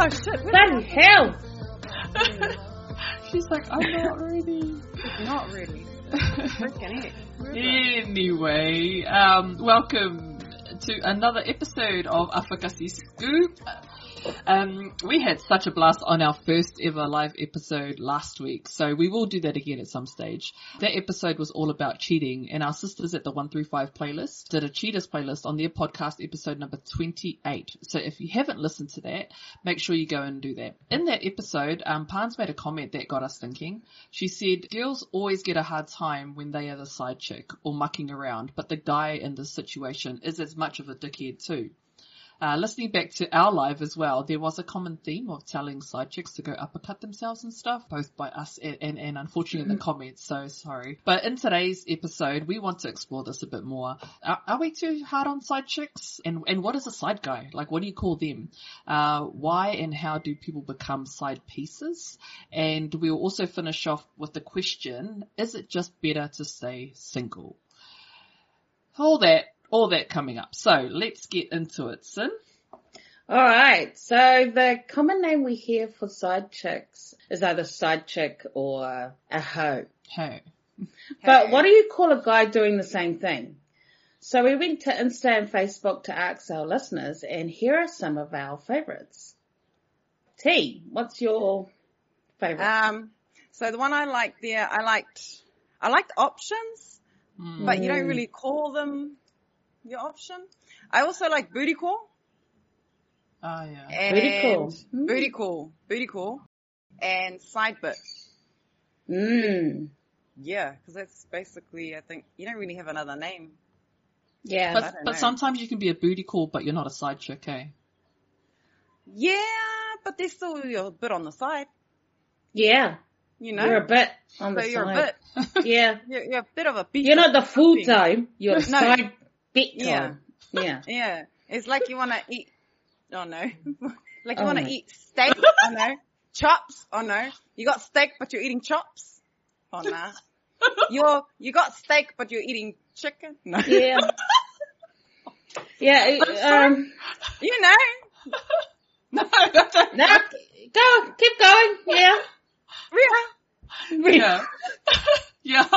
ready? Oh shit. Bloody hell! She's like, I'm not ready. Not really. Freaking heck. Anyway, um, welcome to another episode of Afakasi Scoop. Um, we had such a blast on our first ever live episode last week, so we will do that again at some stage. That episode was all about cheating, and our sisters at the 135 playlist did a cheaters playlist on their podcast episode number 28. So if you haven't listened to that, make sure you go and do that. In that episode, um, Pans made a comment that got us thinking. She said, girls always get a hard time when they are the side chick or mucking around, but the guy in this situation is as much of a dickhead too. Uh, listening back to our live as well, there was a common theme of telling side chicks to go uppercut themselves and stuff, both by us and, and, and unfortunately in the comments, so sorry. But in today's episode, we want to explore this a bit more. Are, are we too hard on side chicks? And, and what is a side guy? Like, what do you call them? Uh, why and how do people become side pieces? And we'll also finish off with the question, is it just better to stay single? All that all that coming up. So let's get into it, Sin. Alright, so the common name we hear for side chicks is either side chick or a hoe. Hey. But what do you call a guy doing the same thing? So we went to Insta and Facebook to ask our listeners and here are some of our favorites. T, what's your favorite? Um, so the one I liked there, I liked, I liked options, but you don't really call them your option. I also like booty call. Oh yeah. And Booty call. Hmm. Booty call. Booty call. And side bit. Mmm. Yeah, because that's basically, I think, you don't really have another name. Yeah. But, but know. sometimes you can be a booty call, but you're not a side chick, eh? Yeah, but there's still a bit on the side, yeah. you know? You're a bit on so the you're side. a bit, Yeah. you're, you're a bit of a beat. You're not the full time, you're a No. side bit Yeah. time. Yeah. Yeah, it's like you want to eat. Oh no, like you Oh, want to eat steak. Oh no, chops. Oh no, you got steak but you're eating chops. Oh nah, you're you got steak but you're eating chicken. No, Yeah. Yeah, it- um, you know. no, I no, go, keep going, yeah. Yeah. yeah. yeah.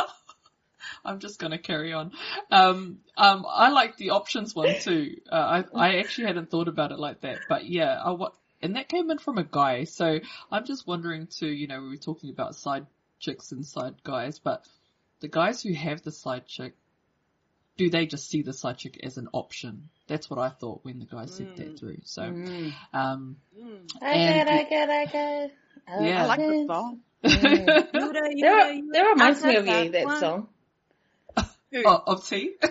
I'm just gonna carry on. Um, um, I like the options one too. Uh, I, I actually hadn't thought about it like that, but yeah, I, what, and that came in from a guy, so I'm just wondering too, you know, we were talking about side chicks and side guys, but the guys who have the side chick, do they just see the side chick as an option? That's what I thought when the guy said that through. So, Mm. um, I And- get, I get, I get. Yeah. I like the song. Mm. Yoda, That, Yoda, that reminds me heard of you, that one. song. Who? oh, of tea?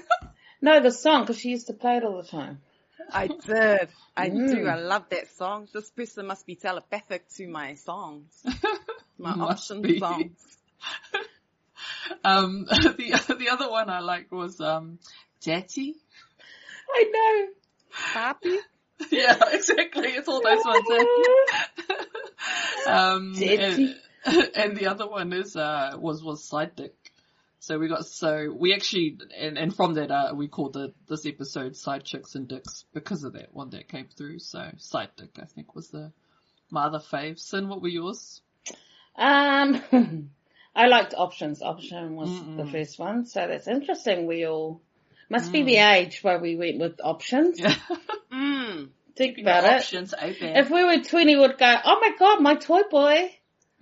No, the song, because she used to play it all the time. I did. I do. Mm. I love that song. This person must be telepathic to my songs. My Must option be. songs. Um, the the other one I liked was um, Jetty. I know. Papi. yeah, exactly. It's all those ones. eh? um, Jetty. and, and the other one is uh was was side dick. So we got so we actually and and from that uh we called the this episode side chicks and dicks because of that one that came through. So side dick I think was the my other fave. Sin, what were yours? Um, I liked options. Option was Mm-mm. the first one, so that's interesting. We all must be the age where we went with options. Yeah. Mm. Think about it. options open. If we were 20, we'd go, oh my god, my toy boy.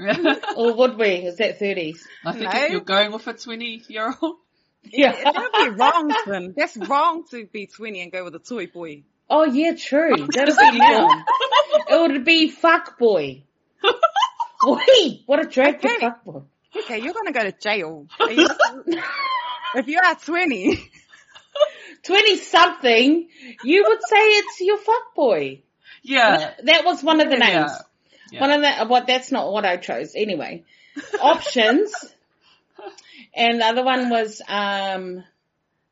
Or would we? Is that 30s? I think No. you're going with a 20 year old, Yeah. That would be wrong, Finn. That's wrong to be 20 and go with a toy boy. Oh yeah, true. That'd be now. It would be fuck boy. Wait, what a drag for Okay. fuck boy. Okay, you're gonna go to jail. You- if you are 20, 20 something, you would say it's your fuck boy. Yeah. That was one of the Yeah. names. Yeah. One of the, what, that's not what I chose. Anyway, options. and the other one was, um,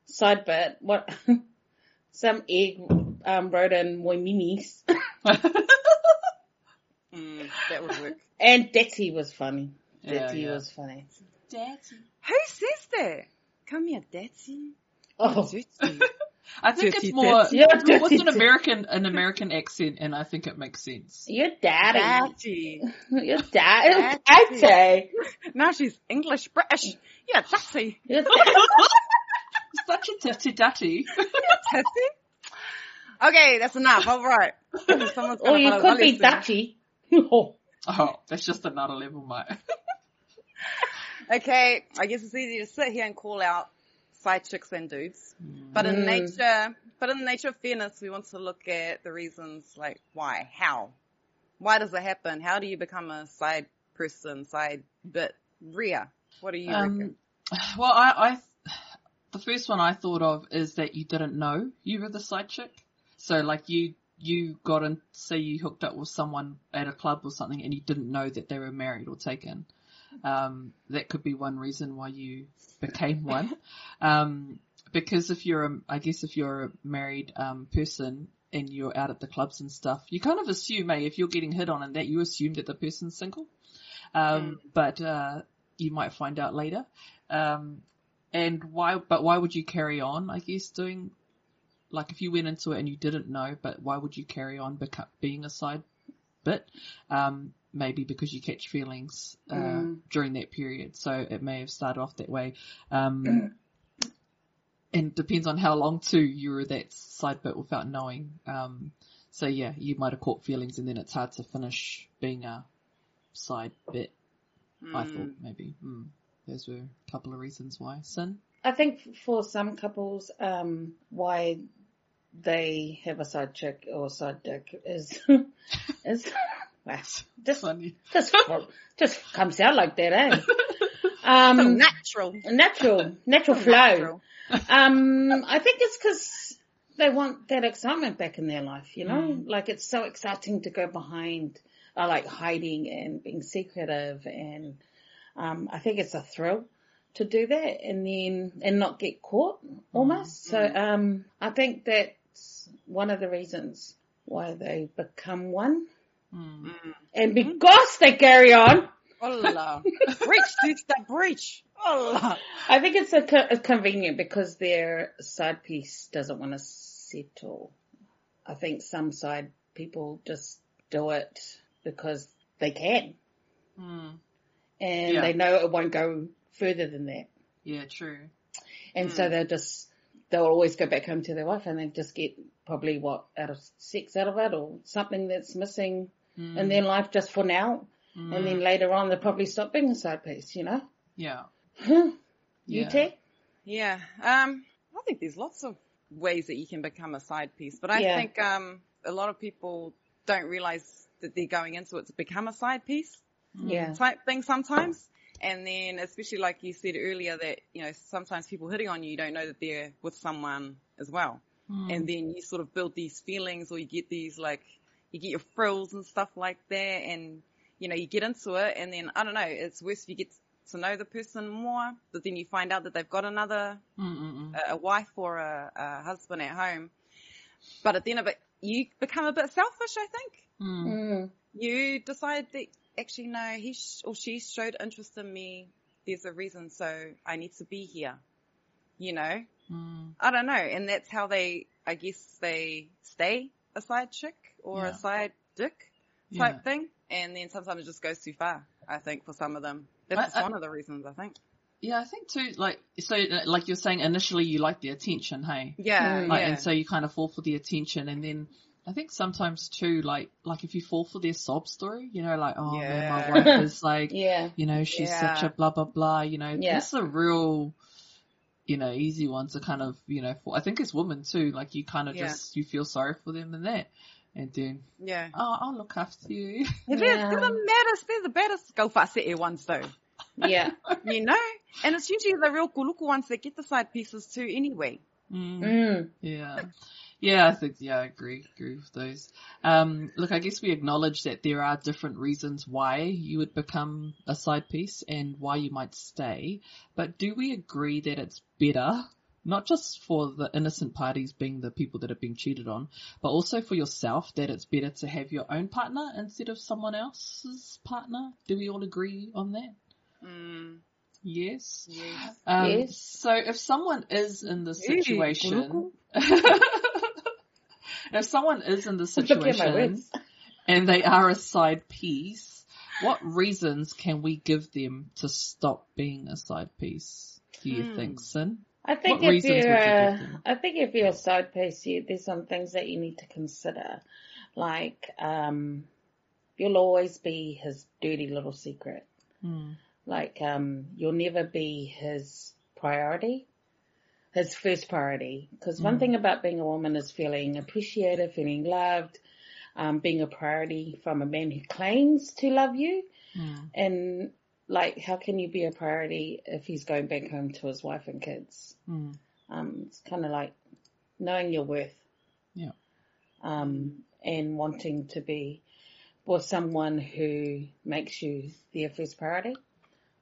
side bit. What, some egg, um, wrote in Moimimis. mm, that would work. And Detsy was funny. Yeah, Detsy yeah. was funny. Who says that? Come here, Daddy. Oh, Dirty. I think Dirty it's more, Yeah, what's an. American, an American accent and I think it makes sense. your daddy. Daddy. Your daddy. Daddy. Daddy. Now she's English British. Yeah, Daddy. Such a dirty daddy. Daddy. Okay, that's enough. All right. Someone's Or you could be lesson. Dutchy. Oh. Oh, that's just another level, mate. Okay, I guess it's easy to sit here and call out side chicks and dudes. But in Mm. nature, but in the nature of fairness, we want to look at the reasons like why, how, why does it happen? How do you become a side person, side bit? Ria, what do you reckon? Um, well, I, I, the first one I thought of is that you didn't know you were the side chick. So like you, you got in, say you hooked up with someone at a club or something and you didn't know that they were married or taken. Um, that could be one reason why you became one. Um, because if you're, a, I guess if you're a married, um, person and you're out at the clubs and stuff, you kind of assume, hey, if you're getting hit on and that, you assume that the person's single. Um, but, uh, you might find out later. Um, and why, but why would you carry on, I guess, doing, like if you went into it and you didn't know, but why would you carry on being a side bit? Um, maybe because you catch feelings, uh, Mm. during that period. So it may have started off that way. Um, and depends on how long too you were that side bit without knowing. Um, so yeah, you might have caught feelings and then it's hard to finish being a side bit. I Mm. thought maybe. Mm. Those were a couple of reasons why. Sin? I think for some couples, um, why they have a side chick or side dick is, is, wow, just, Funny. just, just comes out like that, eh? So Um, natural. natural, natural flow. Natural. Um, I think it's because they want that excitement back in their life, you know? Mm. Like it's so exciting to go behind, uh, like hiding and being secretive and, um, I think it's a thrill to do that and then, and not get caught almost. So, um, I think that's one of the reasons why they become one. Mm. Mm. And because they carry on, Hola. breach, dude, that breach. Hola. I think it's a, co- a convenient because their side piece doesn't want to settle. I think some side people just do it because they can Mm. and Yeah. they know it won't go further than that. Yeah, true. And so they'll just, they'll always go back home to their wife and they just get probably what out of sex out of it or something that's missing Mm. in their life just for now. Mm. And then later on they'll probably stop being a side piece, you know? yeah. you Yeah. T? Yeah. Um, I think there's lots of ways that you can become a side piece, but I Yeah. think um, a lot of people don't realize that they're going into it to become a side piece Yeah. type thing sometimes. And then, especially like you said earlier, that you know sometimes people hitting on you, you don't know that they're with someone as well, Mm. and then you sort of build these feelings, or you get these like you get your frills and stuff like that, and you know you get into it, and then I don't know, it's worse if you get to know the person more, but then you find out that they've got another Mm-mm-mm. a, a wife or a, a husband at home. But at the end of it, you become a bit selfish, I think. Mm. Mm. You decide that actually, no, he sh- or she showed interest in me. There's a reason, so I need to be here. You know, Mm. I don't know. And that's how they, I guess they stay a side chick or Yeah. a side dick type Yeah. thing. And then sometimes it just goes too far, I think, for some of them. That's I- just I- one of the reasons, I think. Yeah, I think too, like, so, uh, like you're saying, initially you like the attention, hey? Yeah, Mm. Like, yeah. and so you kind of fall for the attention and then I think sometimes too, like, like if you fall for their sob story, you know, like, oh man, my wife is like, Yeah. you know, she's such a blah, blah, blah, you know, Yeah. that's a real, you know, easy one to kind of, you know, for, I think it's women too, like you kind of Yeah. just, you feel sorry for them and that. And then, yeah. oh, I'll look after you. Yeah, they're, Yeah. they're the maddest, they're the baddest go facete ones though. Yeah. You know? And it's usually the real kuluku ones that get the side pieces too anyway. Mm. Mm. Yeah. Yeah, I think, yeah, I agree, agree with those. Um, look, I guess we acknowledge that there are different reasons why you would become a side piece and why you might stay, but do we agree that it's better, not just for the innocent parties being the people that are being cheated on, but also for yourself that it's better to have your own partner instead of someone else's partner? Do we all agree on that? Mm, Yes. yes. Um, Yes. So if someone is in this situation, kuluku. if someone is in the Look at my situation and they are a side piece, what reasons can we give them to stop being a side piece? Do you Hmm. think, Sin? I think What if you're, you? I think if you're a side piece, you, there's some things that you need to consider. Like, um, you'll always be his dirty little secret. Hmm. Like, um, you'll never be his priority, his first priority. Because one Mm. thing about being a woman is feeling appreciated, feeling loved, um, being a priority from a man who claims to love you. Hmm. And like, how can you be a priority if he's going back home to his wife and kids? Hmm. Um, it's kind of like knowing your worth. Yeah. Um, and wanting to be with someone who makes you their first priority.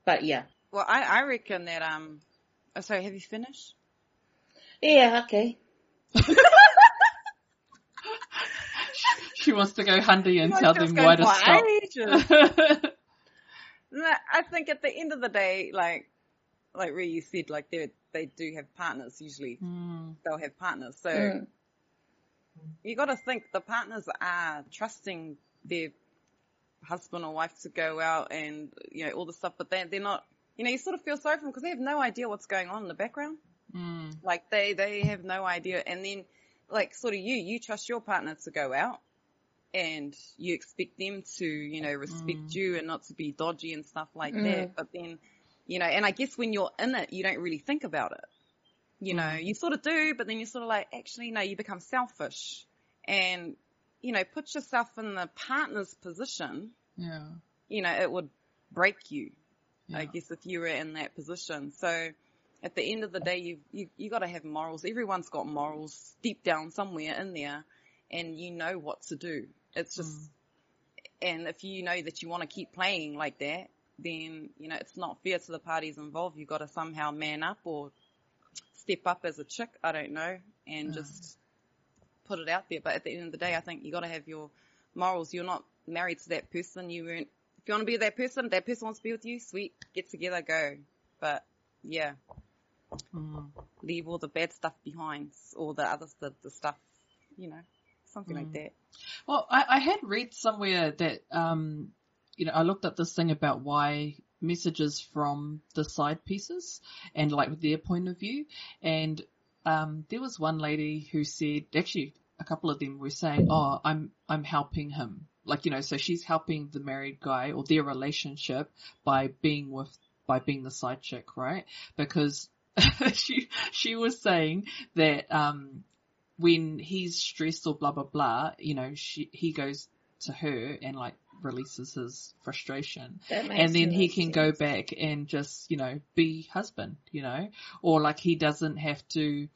But yeah. Well, I, I reckon that, um, oh, sorry, have you finished? Yeah, okay. She wants to go Hundy and Like, tell them going why to stop. I think at the end of the day, like, like Ree, you said, like they they do have partners. Usually, Hmm. they'll have partners. So Mm. you got to think the partners are trusting their husband or wife to go out and you know all the stuff, but they they're not. You know, you sort of feel sorry for them because they have no idea what's going on in the background. Hmm. Like they they have no idea, and then like sort of you you trust your partner to go out. And you expect them to, you know, respect Mm. you and not to be dodgy and stuff like Mm. that. But then, you know, and I guess when you're in it, you don't really think about it. You know, Mm. you sort of do, but then you're sort of like, actually, no, you become selfish and, you know, put yourself in the partner's position, Yeah. you know, it would break you, yeah. I guess, if you were in that position. So at the end of the day, you, you, you gotta have morals. Everyone's got morals deep down somewhere in there and you know what to do. It's just, Mm. and if you know that you want to keep playing like that, then, you know, it's not fair to the parties involved. You've got to somehow man up or step up as a chick, I don't know, and Mm. just put it out there. But at the end of the day, I think you got to have your morals. You're not married to that person. You weren't, if you want to be with that person, that person wants to be with you, sweet, get together, go. But yeah, Hmm. leave all the bad stuff behind or the other, the, the stuff, you know, something like Mm. that. Well, I, I had read somewhere that, um, you know, I looked up this thing about why messages from the side pieces and like their point of view. And, um, there was one lady who said, actually a couple of them were saying, oh, I'm, I'm helping him. Like, you know, so she's helping the married guy or their relationship by being with, by being the side chick, right? Because she, she was saying that, um, when he's stressed or blah blah blah, you know, she he goes to her and like releases his frustration. And then he can yeah. go back and just, you know, be husband, you know, or like he doesn't have to,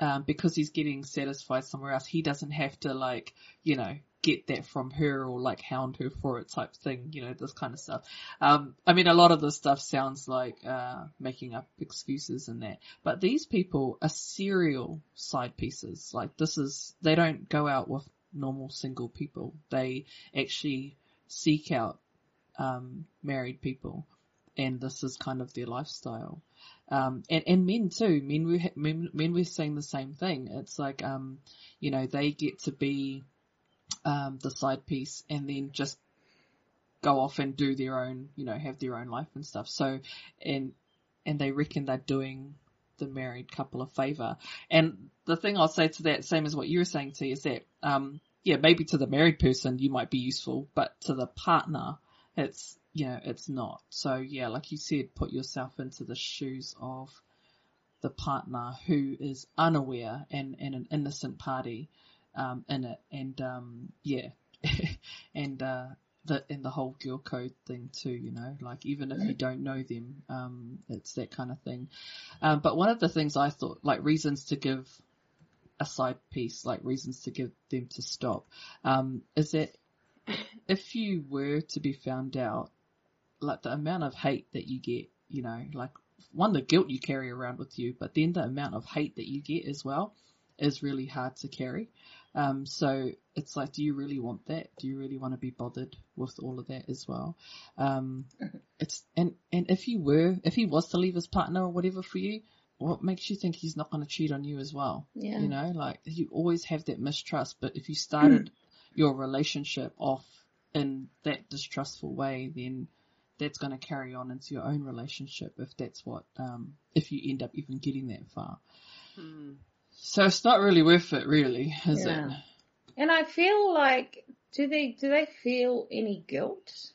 um, because he's getting satisfied somewhere else, he doesn't have to like, you know, get that from her or like hound her for it type thing, you know, this kind of stuff. Um, I mean, a lot of this stuff sounds like, uh, making up excuses and that, but these people are serial side pieces. Like this is, they don't go out with normal single people. They actually seek out, um, married people and this is kind of their lifestyle. Um, and, and men too, men were, men, men were saying the same thing. It's like, um, you know, they get to be, um, the side piece and then just go off and do their own, you know, have their own life and stuff. So, and, and they reckon they're doing the married couple a favor. And the thing I'll say to that, same as what you were saying to, is that, um, yeah, maybe to the married person you might be useful, but to the partner, it's, you know, it's not. So yeah, like you said, put yourself into the shoes of the partner who is unaware and, and an innocent party, um, in it. And, um, yeah, and, uh, the in the whole girl code thing too, you know, like even if you don't know them, um, it's that kind of thing. Um, but one of the things I thought, like reasons to give a side piece, like reasons to give them to stop, um, is that if you were to be found out, like the amount of hate that you get, you know, like one, the guilt you carry around with you, but then the amount of hate that you get as well is really hard to carry. Um, so it's like, do you really want that? Do you really want to be bothered with all of that as well? Um, it's, and, and if you were, if he was to leave his partner or whatever for you, what makes you think he's not going to cheat on you as well? Yeah. You know, like you always have that mistrust, but if you started your relationship off in that distrustful way, then that's going to carry on into your own relationship if that's what, um, if you end up even getting that far. Hmm. So it's not really worth it, really, is Yeah. it? And I feel like, do they do they feel any guilt?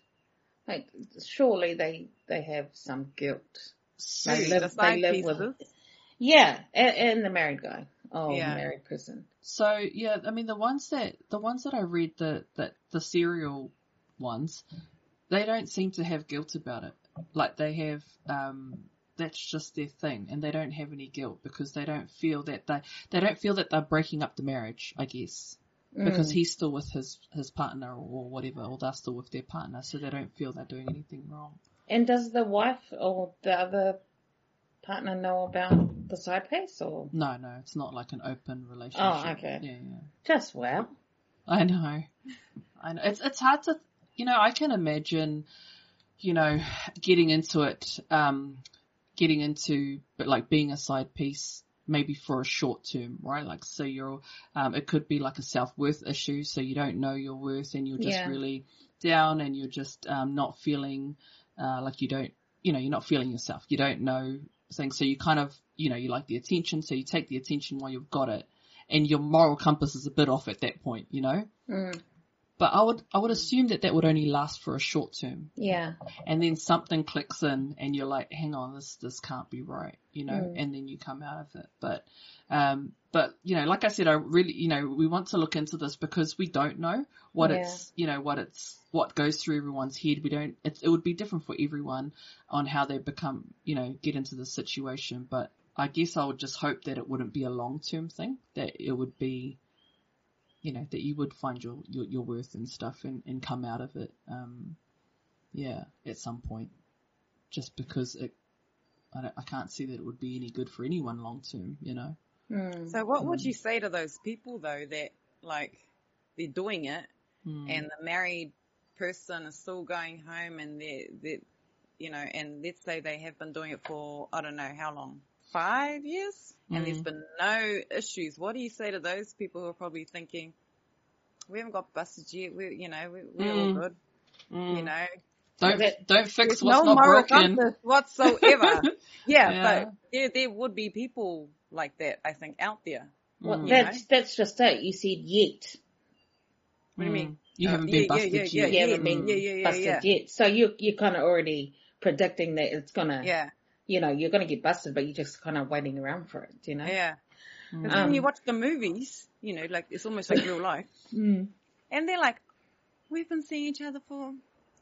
Like, surely they they have some guilt. So, They The they side live pieces. with. Yeah, and, and the married guy. Oh, Yeah. married person. so yeah, I mean the ones that the ones that I read the that the serial ones, they don't seem to have guilt about it. Like they have, um, that's just their thing, and they don't have any guilt because they don't feel that they they don't feel that they're breaking up the marriage. I guess because Mm. he's still with his his partner or whatever, or they're still with their partner, so they don't feel they're doing anything wrong. And does the wife or the other partner know about the side piece or No, no, it's not like an open relationship. Oh, okay. Yeah, yeah. just well? I know. I know. It's it's hard to, you know, I can imagine, you know, getting into it, um, getting into, but like being a side piece, maybe for a short term, right? Like, so you're, um, it could be like a self worth issue, so you don't know your worth and you're just Yeah. really down and you're just um, not feeling, uh, like you don't, you know, you're not feeling yourself. You don't know things, so you kind of, you know, you like the attention, so you take the attention while you've got it, and your moral compass is a bit off at that point, you know. Mm. But I would I would assume that that would only last for a short term, Yeah. and then something clicks in, and you're like, "Hang on, this this can't be right," you know, Mm. and then you come out of it. But um, but you know, like I said, I really you know we want to look into this because we don't know what Yeah. it's you know what it's what goes through everyone's head. We don't. It, it would be different for everyone on how they become you know get into the situation, but. I guess I would just hope that it wouldn't be a long term thing, that it would be you know, that you would find your, your, your worth and stuff and, and come out of it, um, yeah, at some point. Just because it, I, don't, I can't see that it would be any good for anyone long term, you know? Mm. So what would Mm. you say to those people though that like they're doing it Mm. and the married person is still going home and they're, they you know, and let's say they have been doing it for, I don't know how long, five years? And there's been no issues. What do you say to those people who are probably thinking, we haven't got busted yet, we you know, we, we're all Mm. good, Mm. you know? don't, that- don't fix what's no not moral broken. compass whatsoever. yeah, Yeah. but there, there would be people like that, I think, out there. Well, Mm. that's that's just it. You said yet. What do you Mm. mean? You Uh, haven't yeah, been yeah, busted yeah, yet. You yeah, haven't been busted yet. So you you're kind of already predicting that it's gonna. Yeah, You know, you're gonna get busted, but you're just kind of waiting around for it. You know. yeah. Because Mm. when you watch the movies, you know, like it's almost like real life, Mm. and they're like, "We've been seeing each other for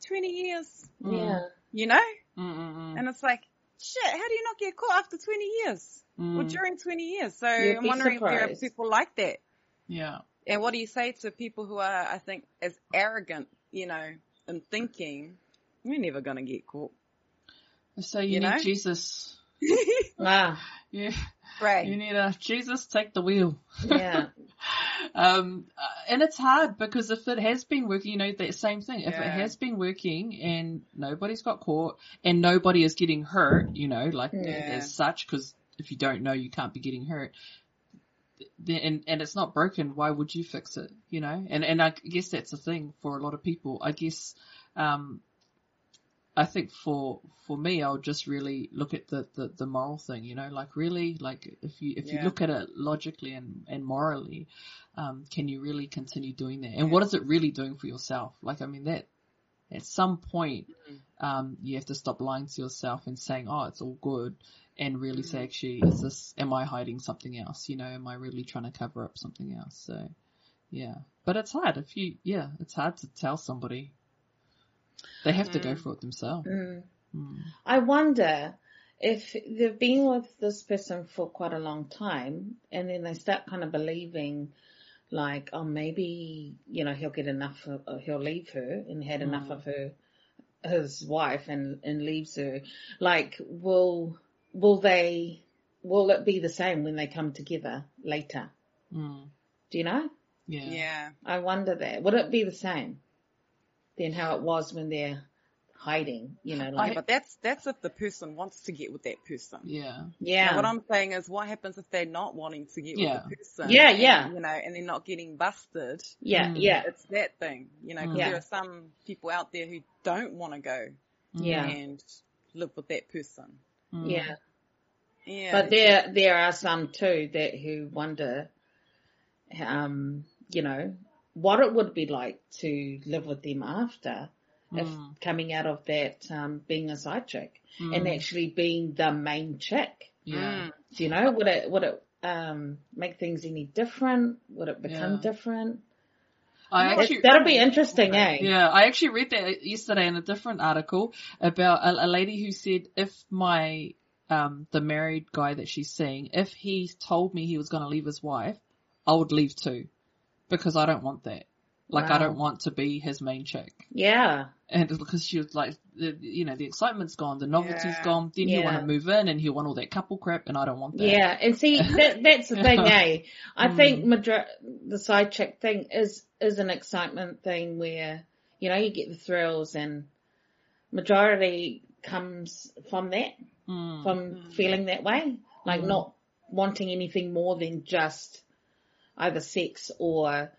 20 years," Mm. Yeah. you know, Mm, mm, mm. and it's like, shit, how do you not get caught after 20 years or Mm. during 20 years? So You'd I'm be wondering if there are people like that. Yeah. And what do you say to people who are, I think, as arrogant, you know, and thinking, we're never gonna get caught. So you, You need know? Jesus. Ah. Yeah. You need a Jesus take the wheel. Yeah. Um, uh, and it's hard because if it has been working, you know, that same thing. If it has been working and nobody's got caught and nobody is getting hurt, you know, like Yeah. as such, because if you don't know, you can't be getting hurt. Then, and, and it's not broken, why would you fix it? You know, and, and I guess that's the thing for a lot of people. I guess, um, I think for for me, I'll just really look at the, the, the moral thing, you know, like really, like if you if you look at it logically and, and morally, um, can you really continue doing that? And what is it really doing for yourself? Like, I mean, that at some point, um, you have to stop lying to yourself and saying, "Oh, it's all good," and really say, "Actually, is this? Am I hiding something else? You know, am I really trying to cover up something else?" So, yeah, but it's hard if you, yeah, it's hard to tell somebody They have to go Mm. for it themselves. Mm. Mm. I wonder if they've been with this person for quite a long time and then they start kind of believing like, oh, maybe, you know, he'll get enough, of, or he'll leave her and had enough Mm. of her, his wife and, and leaves her. Like, will, will they, will it be the same when they come together later? Mm. Do you know? Yeah. Yeah. I wonder that. Would it be the same than how it was when they're hiding, you know, Yeah, like, but that's that's if the person wants to get with that person. Yeah. yeah. Now, what I'm saying is, what happens if they're not wanting to get Yeah. with the person? Yeah, and, yeah. You know, and they're not getting busted. yeah, Mm. yeah. It's that thing, you know. 'cause Mm. Yeah. there are some people out there who don't want to go Yeah. and live with that person. Mm. Yeah. Yeah. But there, there are some too that who wonder, um, you know, what it would be like to live with them after if Mm. coming out of that, um, being a side chick and Mm. actually being the main chick. Yeah. Mm. Do you know, would it, would it, um, make things any different? Would it become Yeah. different? I actually, That'll be interesting, eh? Yeah, I actually read that yesterday in a different article about a, a lady who said if my um the married guy that she's seeing, if he told me he was going to leave his wife, I would leave too, because I don't want that. Like I don't want to be his main chick, Yeah. and because she was like, the, you know, the excitement's gone, the novelty's Yeah. gone. Then you want to move in, and you want all that couple crap, and I don't want that. Yeah, and see that that's the thing, eh? I Mm. think madra- the side chick thing is is an excitement thing where you know you get the thrills, and majority comes from that, Mm. from Mm. feeling that way, like Mm. not wanting anything more than just either sex or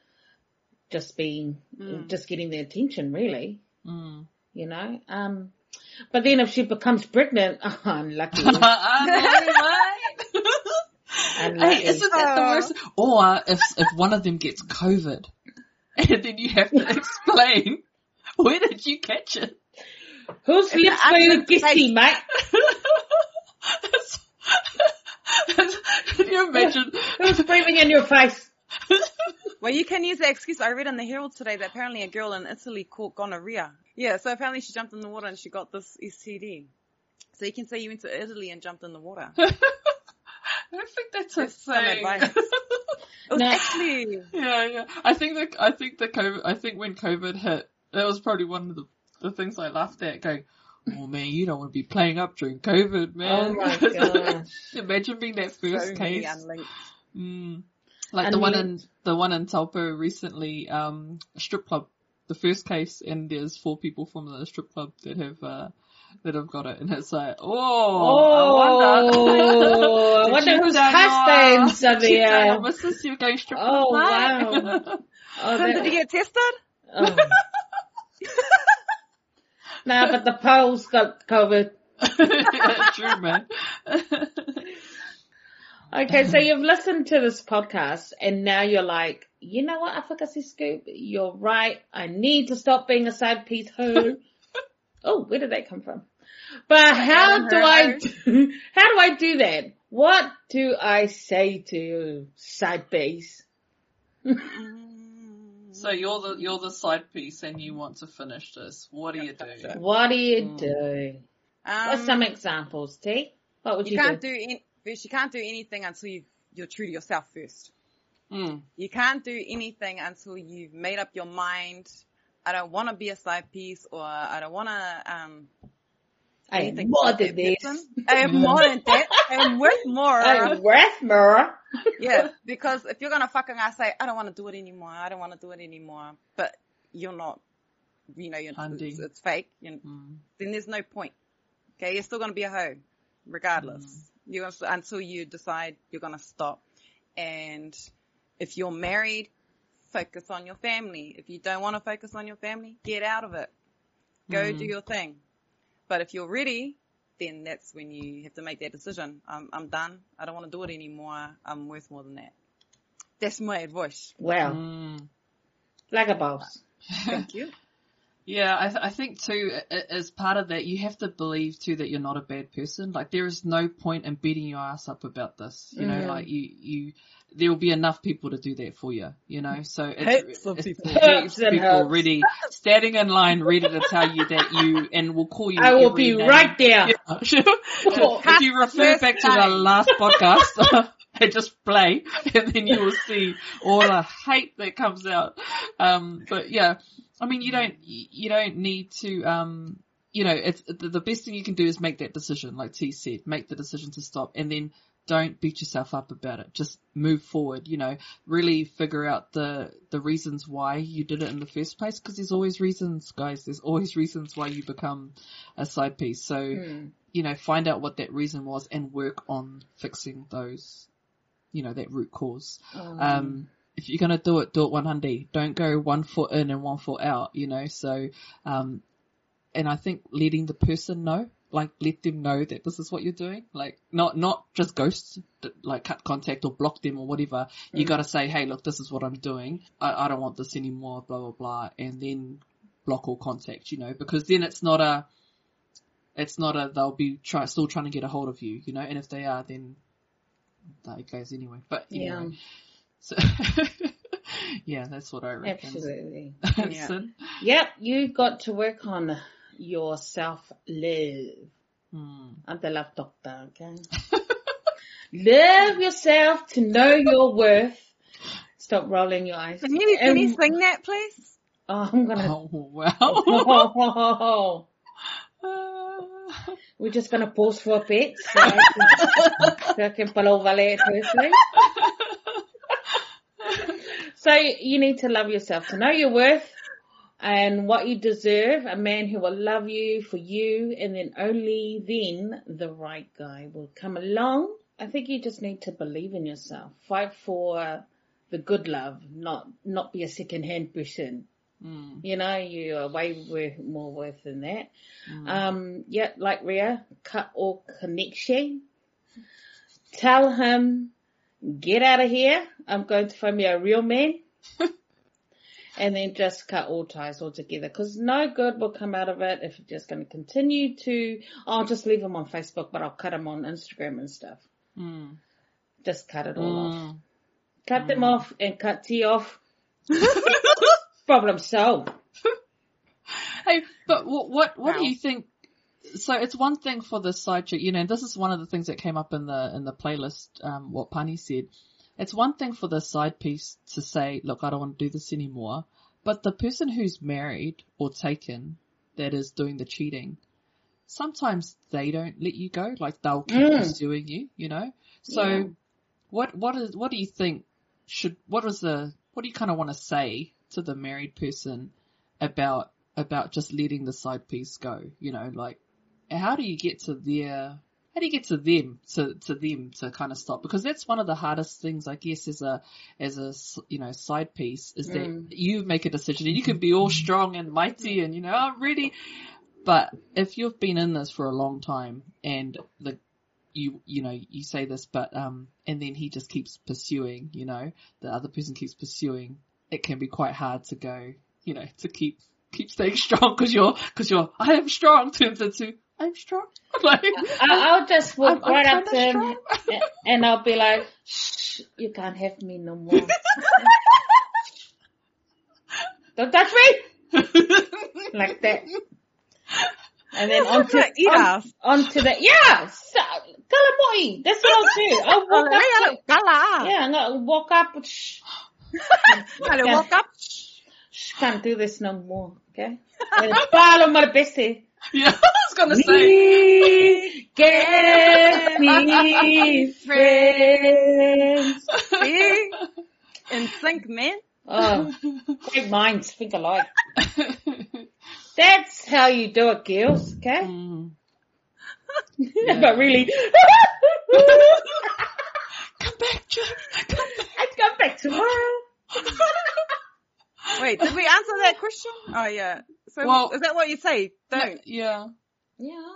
just being Mm. just getting the attention, really. Mm. You know, um, but then if she becomes pregnant, oh, unlucky. I know, right? Unlucky. Hey, isn't that the worst? Or if if one of them gets COVID, and then you have to explain where did you catch it? Whose And lips the were you kissing, mate? It's- it's- Can you imagine? Who's breathing in your face? Well, you can use that excuse. I read in the Herald today that apparently a girl in Italy caught gonorrhea. Yeah, so apparently she jumped in the water and she got this STD. So you can say you went to Italy and jumped in the water. It I think that's a Just some thing. advice. was No. actually, yeah, yeah. I think that I think the COVID. I think when COVID hit, that was probably one of the the things I laughed at. Going, oh man, you don't want to be playing up during COVID, man. Oh my gosh. Imagine being that first so case. Mm. Like And the one in the one in Taupo recently, um, strip club, the first case, and there's four people from the strip club that have uh, that have got it, and it's like, oh, I wonder. Oh, I wonder you whose tell your- husbands are there. Mrs. You're going strip Oh, club night? wow. Oh, Did you get tested? oh. Nah, but the Poles got COVID. yeah, true, man. Okay, so you've listened to this podcast and now you're like, you know what, Afakasi Scoop, you're right. I need to stop being a side piece who. oh, where did that come from? But how do I do, how do I do that? What do I say to you, side piece? So you're the you're the side piece, and you want to finish this. What do you do? What do you Mm. do? Um, What's some examples, T? What would you you, can't do? do any, first, you can't do anything until you, you're true to yourself first. Mm. You can't do anything until you've made up your mind. I don't want to be a side piece, or I don't want to um, I am more than that this. person. I am more than that. I am worth more. I'm worth more. yeah, because if you're gonna fucking I say I don't want to do it anymore, I don't want to do it anymore, but you're not, you know, you're, Handy. it's, it's fake, you Mm. then there's no point. Okay, you're still gonna be a hoe, regardless. Mm. You're gonna, st- until you decide you're gonna stop. And if you're married, focus on your family. If you don't want to focus on your family, get out of it. Go Mm. do your thing. But if you're ready, then that's when you have to make that decision. I'm, I'm done. I don't want to do it anymore. I'm worth more than that. That's my advice. Wow, Mm. like a boss. Thank you. Yeah, I, th- I think too, as part of that, you have to believe too that you're not a bad person. Like there is no point in beating your ass up about this. You know, Mm. like you, you, there will be enough people to do that for you. You know, so it's, it's people. heaps people ready, standing in line, ready to tell you that you, and will call you. I will be name. right there. Yeah. if you refer back to the last podcast and just play, and then you will see all the hate that comes out. Um, but yeah, I mean, you don't, you don't need to, um, you know, it's the best thing you can do is make that decision, like T said, make the decision to stop, and then don't beat yourself up about it. Just move forward. You know, really figure out the the reasons why you did it in the first place, because there's always reasons, guys. There's always reasons why you become a side piece. So Mm. you know, find out what that reason was and work on fixing those, you know, that root cause. Um, Um, if you're gonna do it, do it 100. Don't go one foot in and one foot out, you know, so, um, and I think letting the person know, like let them know that this is what you're doing, like not, not just ghost, like cut contact or block them or whatever. You Mm. gotta say, hey, look, this is what I'm doing. I, I don't want this anymore, blah, blah, blah, and then block all contact, you know, because then it's not a, it's not a, they'll be try, still trying to get a hold of you, you know, and if they are, then that goes anyway. But yeah, so yeah, that's what I reckon. absolutely. Yeah. Yep, you got to work on your self love. Hmm. I'm the love doctor, okay? love yourself to know your worth. Stop rolling your eyes. Can you, can you Um, sing that, please? Oh, I'm gonna. Oh wow. We're just gonna pause for a bit so I can, so I can. So you need to love yourself to know your worth and what you deserve. A man who will love you for you and then only then the right guy will come along. I think you just need to believe in yourself. Fight for the good love, not, not be a second hand person. Hmm. You know, you are way worth, more worth than that. Hmm. Um, yeah, like Ria, cut all connection. Tell him, get out of here. I'm going to find me a real man. and then just cut all ties altogether. Cause no good will come out of it if you're just going to continue to, I'll just leave him on Facebook, but I'll cut him on Instagram and stuff. Hmm. Just cut it all off. Hmm. Cut them off and cut tea off. Problem solved. Hey, but what what what Wow. do you think? So it's one thing for the side chick, you know. This is one of the things that came up in the in the playlist. Um, what Pani said. It's one thing for the side piece to say, "Look, I don't want to do this anymore," but the person who's married or taken that is doing the cheating, sometimes they don't let you go. Like they'll keep Mm. pursuing you, you know. So, Yeah. what what is what do you think should what is the what do you kind of want to say to the married person about about just letting the side piece go? You know, like how do you get to their how do you get to them to to them to kind of stop? Because that's one of the hardest things, I guess, as a as a you know side piece is that Mm. you make a decision and you can be all strong and mighty and you know I'm ready, but if you've been in this for a long time and the you you know you say this but um and then he just keeps pursuing you know the other person keeps pursuing it can be quite hard to go you know to keep keep staying strong because you're because you're I am strong turns into I'm strong like I- I'll just walk I'm- I'm right up to him and I'll be like, shh, you can't have me no more. Don't touch me! Like that. And then onto, Like, eat on, us. onto the, yeah, so, Kalamoi, that's what I'll do. I'll walk up to, Gala. yeah, I'm gonna walk up, shh, Gotta walk up. can't do this no more, okay? Follow my bestie. yeah I was gonna say We get me friends. See? In sync, man. Oh, great minds think alike. That's how you do it, girls, okay? Mm. but really, come back Joe come back I'd come back tomorrow. Wait, did we answer that question? Oh yeah. So Well- is that what you say? Don't. yeah Yeah.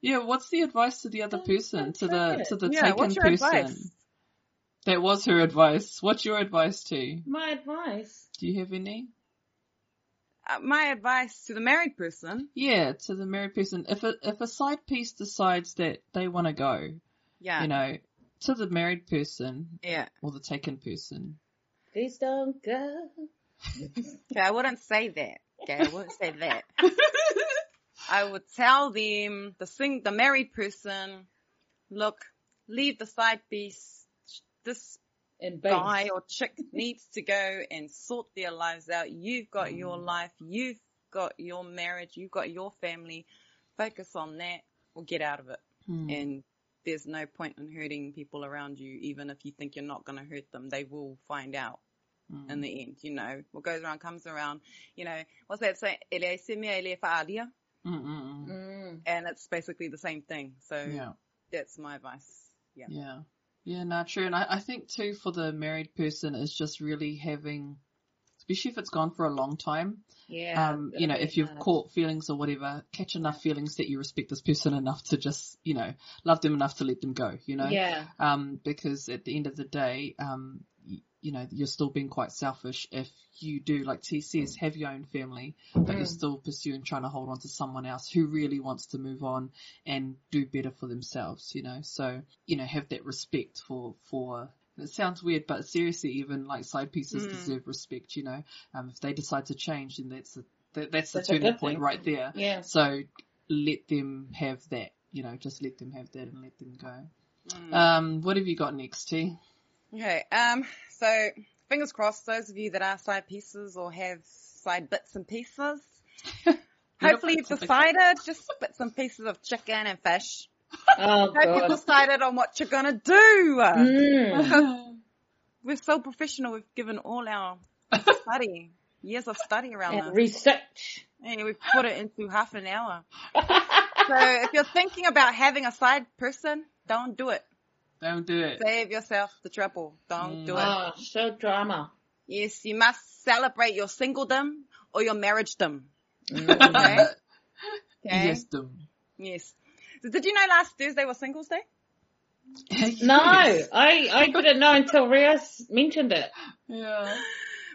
yeah what's the advice to the other person to the it. to the Yeah, taken person advice? that was her advice what's your advice to My advice. do you have any uh, my advice to the married person, Yeah, to the married person, if a if a side piece decides that they want to go, yeah, you know, to the married person yeah. or the taken person. Please don't go. Okay, I wouldn't say that. Okay, I wouldn't say that. I would tell them, the sing, the married person, look, leave the side piece. This guy or chick needs to go and sort their lives out. You've got your life. You've got your marriage. You've got your family. Focus on that or get out of it. Hmm. And there's no point in hurting people around you, even if you think you're not going to hurt them. They will find out Hmm. in the end, you know. What goes around comes around. You know, what's that saying? Ele é semia, ele. Mm. And it's basically the same thing. So Yeah. that's my advice. Yeah. Yeah. Yeah, no, true. And I, I think too for the married person is just really having, especially if it's gone for a long time, Yeah. um, you know, if you've caught feelings or whatever, catch enough feelings that you respect this person enough to just, you know, love them enough to let them go, you know? Yeah. Um, because at the end of the day, um, y- you know, you're still being quite selfish if you do, like T says, have your own family, but you're Mm. still pursuing trying to hold on to someone else who really wants to move on and do better for themselves, you know? So, you know, have that respect for, for, it sounds weird, but seriously, even like side pieces Mm. deserve respect, you know? Um, if they decide to change, then that's a, that, that's the That's a turning point thing. right there. Yeah. So let them have that, you know, just let them have that and let them go. Mm. Um, what have you got next, T? Okay, um, so fingers crossed, those of you that are side pieces or have side bits and pieces, hopefully you've bits and pieces. decided just bits and pieces of chicken and fish. Oh Hope you've decided on what you're gonna do. Mm. We're so professional, we've given all our study, years of study around And this. research. And we've put it into half an hour. So if you're thinking about having a side person, don't do it. Don't do it. Save yourself the trouble. Don't do it. oh, show drama. Yes, you must celebrate your singledom or your marriagedom. Mm. Okay? Okay? Yes, them. Yes. So did you know last Thursday was Singles Day? No, I, I didn't know until Rios mentioned it. Yeah.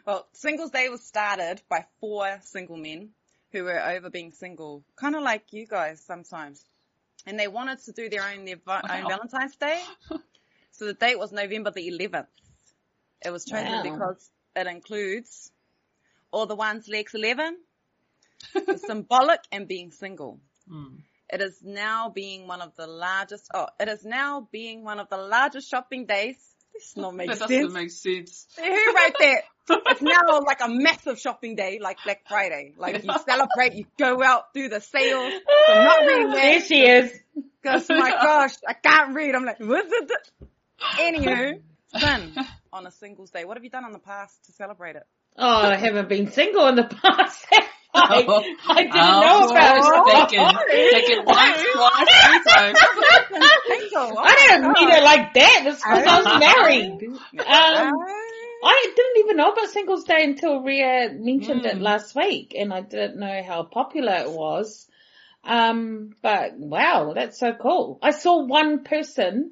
Well, Singles Day was started by four single men who were over being single, kind of like you guys sometimes. And they wanted to do their own, their va- own Valentine's Day. So the date was November the 11th. It was chosen Wow. because it includes all the ones legs 11, the symbolic and being single. Mm. It is now being one of the largest, oh, it is now being one of the largest shopping days. This does not make That sense. doesn't make sense. Who wrote that? It's now like a massive shopping day, like Black Friday. Like you celebrate, you go out, do the sales. I'm not reading There she is. because my gosh, I can't read. I'm like, what's it? Anywho, sin on a singles day. What have you done in the past to celebrate it? Oh, I haven't been single in the past. I. I didn't Oh, know about it. Taken, taken once, twice, three times. Single. I didn't my mean it like that. It's because I was married. Um. I didn't even know about Singles Day until Ria mentioned it Mm. last week, and I didn't know how popular it was. Um, but wow, that's so cool. I saw one person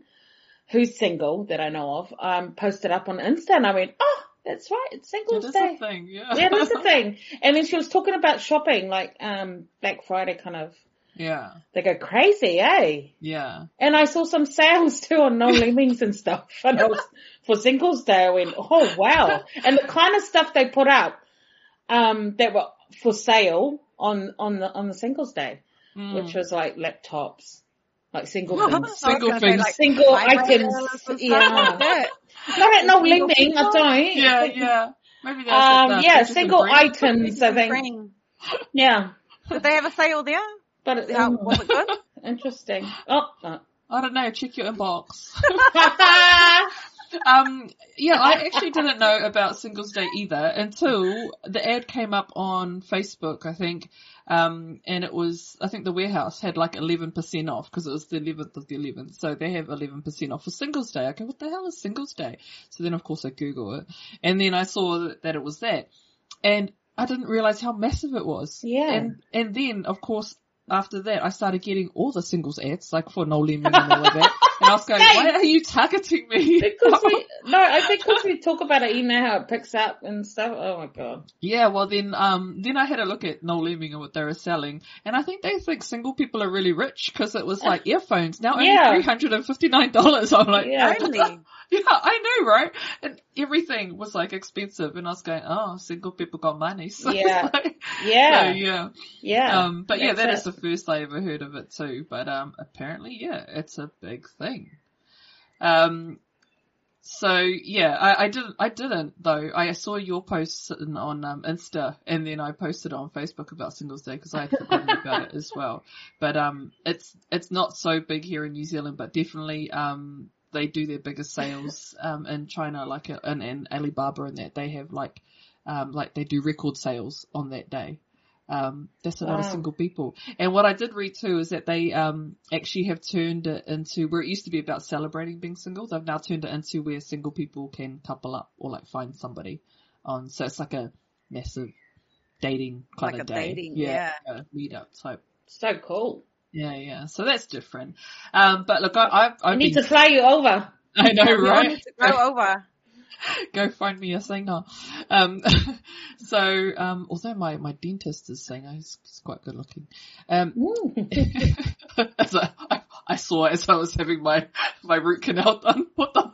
who's single that I know of um, posted up on Insta, and I went, "Oh, that's right, it's Singles Day." thing, yeah. yeah, that's the thing. And then she was talking about shopping, like um, Black Friday kind of. Yeah, They go crazy, eh? yeah. And I saw some sales too on Noel Leemings and stuff. And I was, for Singles Day, I went, oh wow. And the kind of stuff they put up, um, that were for sale on, on the, on the Singles Day, Mm. which was like laptops, like single things. Single gonna say, things. like, Single items. vibrators and stuff Yeah. like that. Not at no Single lemming, I don't. yeah, yeah. Maybe that's Um, it, yeah, single just a break. items, I think. Spring. Yeah. Did they have a sale there? But it, How, was it good? interesting. Oh, uh. I don't know. Check your inbox. Um, yeah, I actually didn't know about Singles Day either until the ad came up on Facebook, I think. Um, and it was, I think the warehouse had like 11% off because it was the 11th of the 11th. So they have 11% off for Singles Day. I go, what the hell is Singles Day? So then of course I Google it and then I saw that, that it was that and I didn't realize how massive it was. Yeah. And, and then of course after that, I started getting all the singles ads, like for Noel Leeming and all of that. And I was going, why are you targeting me? Because we, no, I think because we talk about it, you know how it picks up and stuff. Oh my god. Yeah, well then, um, then I had a look at Noel Leeming and what they were selling, and I think they think single people are really rich because it was like earphones now only Yeah. three hundred and fifty nine dollars. I'm like, Yeah. Only. Yeah, I know, right? And everything was like expensive, and I was going, oh, single people got money. So Yeah. like- Yeah. so, yeah. yeah. Um, but yeah, that it. is the first I ever heard of it too. But um, apparently, yeah, it's a big thing. Um, so yeah, I, I didn't, I didn't though. I saw your post on um, Insta, and then I posted on Facebook about Singles Day because I had forgotten about it as well. But um, it's it's not so big here in New Zealand, but definitely um, they do their biggest sales um in China, like uh, in, in Alibaba, and that they have like um like they do record sales on that day. Um, that's a lot of single people. And what I did read too is that they um actually have turned it into where it used to be about celebrating being single. They've now turned it into where single people can couple up or like find somebody on. So it's like a massive dating kind Like of a day. dating, yeah, a meetup type. so cool. Yeah, yeah. So that's different. Um, but look, I, I've, I need been, to fly you over. I know, right? all right? need to grow over. Go find me a singer. Um, so, um, although my, my dentist is singer, he's, he's quite good looking. Um, as I, I, I saw as I was having my, my root canal done. What the?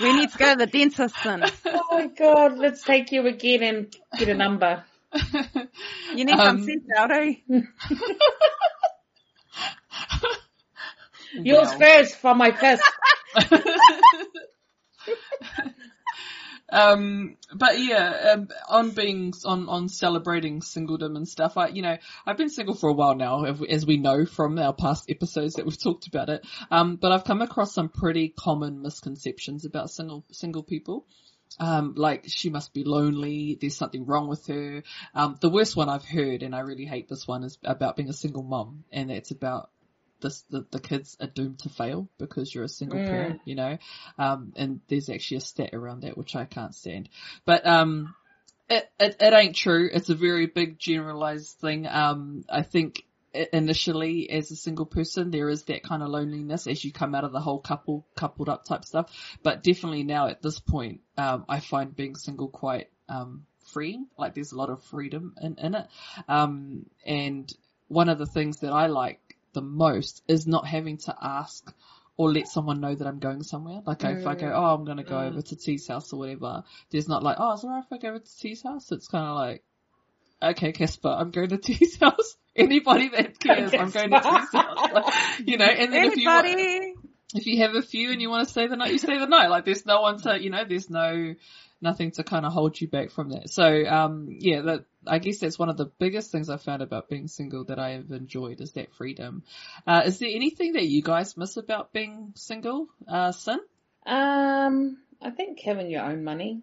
We need to go to the dentist then. oh my god, let's take you again and get a number. You need Um, some sense out, eh? Yours first for my first. um, but yeah, um, on being on on celebrating singledom and stuff. I, you know, I've been single for a while now, as we- as we know from our past episodes that we've talked about it. Um, but I've come across some pretty common misconceptions about single single people. Um, like she must be lonely. There's something wrong with her. Um, the worst one I've heard, and I really hate this one, is about being a single mom, and it's about this, the, the kids are doomed to fail because you're a single Mm. parent, you know. Um, and there's actually a stat around that which I can't stand. But um, it, it it ain't true. It's a very big generalized thing. Um, I think initially as a single person there is that kind of loneliness as you come out of the whole couple coupled up type stuff. But definitely now at this point, um, I find being single quite um freeing. Like there's a lot of freedom in in it. Um, and one of the things that I like the most is not having to ask or let someone know that I'm going somewhere. Like if I go, oh, I'm going to go Mm. over to T's house or whatever, there's not like, oh, is it alright if I go over to T's house? It's kind of like, okay, Casper, I'm going to T's house. Anybody that cares, I'm going to T's house. Like, you know, and then if you, Anybody? If you have a few and you want to stay the night, you stay the night. Like there's no one to, you know, there's no, nothing to kind of hold you back from that. So, um, yeah, that, I guess that's one of the biggest things I've found about being single that I have enjoyed is that freedom. Uh, is there anything that you guys miss about being single, uh, Sin? Um, I think having your own money.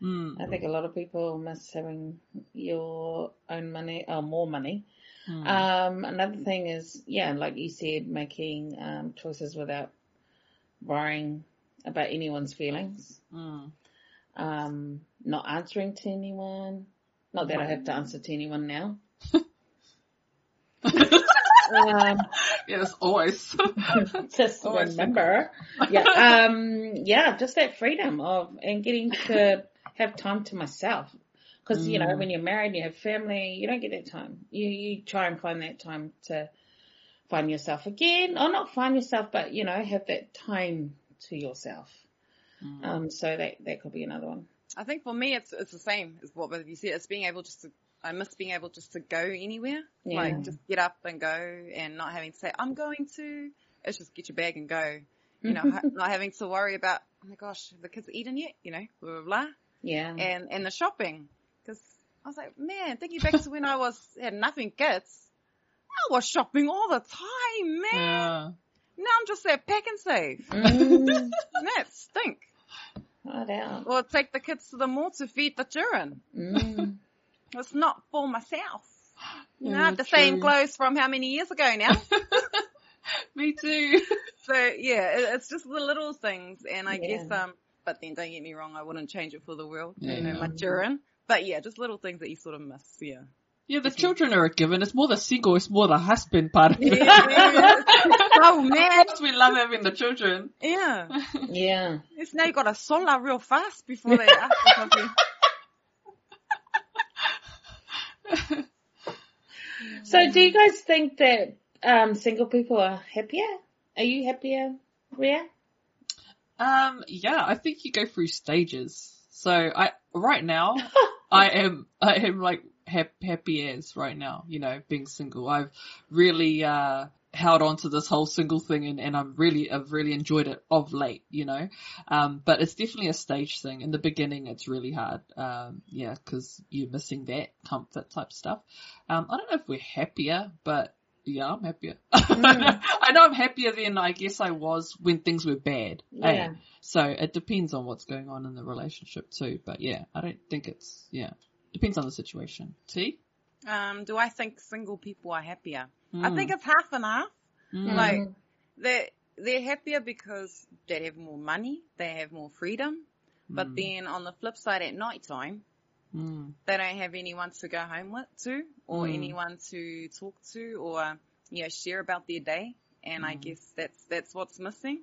Hmm. I think a lot of people miss having your own money or more money. Hmm. Um, another thing is, yeah, like you said, making um, choices without worrying about anyone's feelings. Hmm. Um, not answering to anyone. Not that I have to answer to anyone now. um, yes, always. just Always remember. Yeah, um, yeah, just that freedom of and getting to have time to myself. Because you know, Mm. when you're married, and you have family, you don't get that time. You you try and find that time to find yourself again, or not find yourself, but you know, have that time to yourself. Hmm. Um, so that that could be another one. I think for me, it's it's the same as what you said. It's being able just to. I miss being able just to go anywhere, Yeah. like just get up and go, and not having to say I'm going to. It's just get your bag and go. You know, not having to worry about oh my gosh, have the kids eaten yet? You know, blah blah blah, Yeah. and and the shopping because I was like, man, thinking back to when I was had nothing kids, I was shopping all the time, man. Yeah. Now I'm just there Pak'nSave. Mm, that stink. right out. Or take the kids to the mall to feed the children. Mm. It's not for myself. You know, I have the same clothes from how many years ago now? Me too. so yeah, it, it's just the little things, and I Yeah. guess um. But then, don't get me wrong, I wouldn't change it for the world. You know, my children. But yeah, just little things that you sort of miss. Yeah. Yeah, the children are a given. It's more the single, it's more the husband part of it. oh man, Of course we love having the children. yeah. Yeah. It's now you got to solar real fast before they ask for something. So do you guys think that um, single people are happier? Are you happier, Rhea? Um, yeah, I think you go through stages. So I, right now, I am, I am like hap- happy as right now, you know, being single. I've really, uh, held on to this whole single thing and, and I'm really, I've really enjoyed it of late, you know. Um, but it's definitely a stage thing. In the beginning, it's really hard. Um, yeah, cause you're missing that comfort type stuff. Um, I don't know if we're happier, but yeah, I'm happier. I know I'm happier than I guess I was when things were bad. eh? Yeah. So it depends on what's going on in the relationship too. But yeah, I don't think it's, yeah, depends on the situation. See? Um, do I think single people are happier? I Mm. think it's half and half. Mm. Like they're they're happier because they have more money, they have more freedom. But Mm. then on the flip side, at night time, Mm. they don't have anyone to go home with to, or Mm. anyone to talk to, or you know share about their day. And I Mm. guess that's that's what's missing.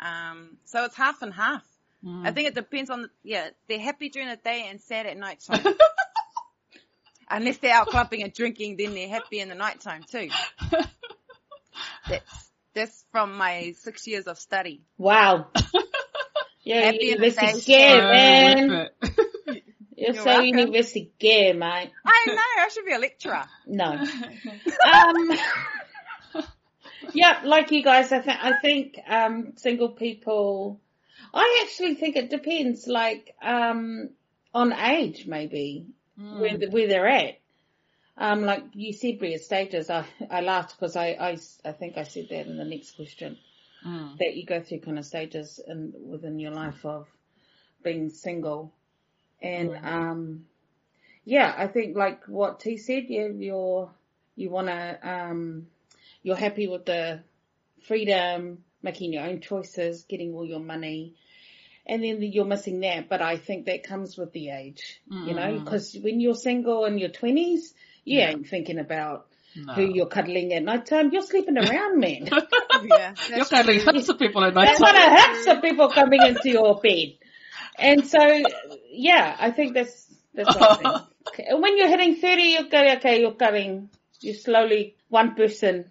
Um, so it's half and half. Mm. I think it depends on the, yeah, they're happy during the day and sad at night time. Unless they're out clubbing and drinking, then they're happy in the night time too. That's, that's from my six years of study. Wow. Yeah, Happy in the university face. scare, man. You're, You're so welcome. university scare, mate. I know, I should be a lecturer. No. um, yeah, like you guys, I think, I think, um, single people, I actually think it depends, like, um, on age, maybe, Mm. where, the- where they're at. Um, like you said, Bria, stages, I, I laughed because I, I, I think I said that in the next question. Mm. that you go through kind of stages in within your life of being single. And um yeah, I think like what T said, yeah, you're you wanna um you're happy with the freedom, making your own choices, getting all your money. And then you're missing that, but I think that comes with the age, you know, Mm. because when you're single in your twenties, you Yeah. ain't thinking about No. who you're cuddling at night time. You're sleeping around, man. Yeah. You're cuddling heaps of people at night time. That's what I have some people coming into your bed. And so, yeah, I think that's, that's what Okay, When you're hitting 30, you're going, okay, you're going, you're slowly one person.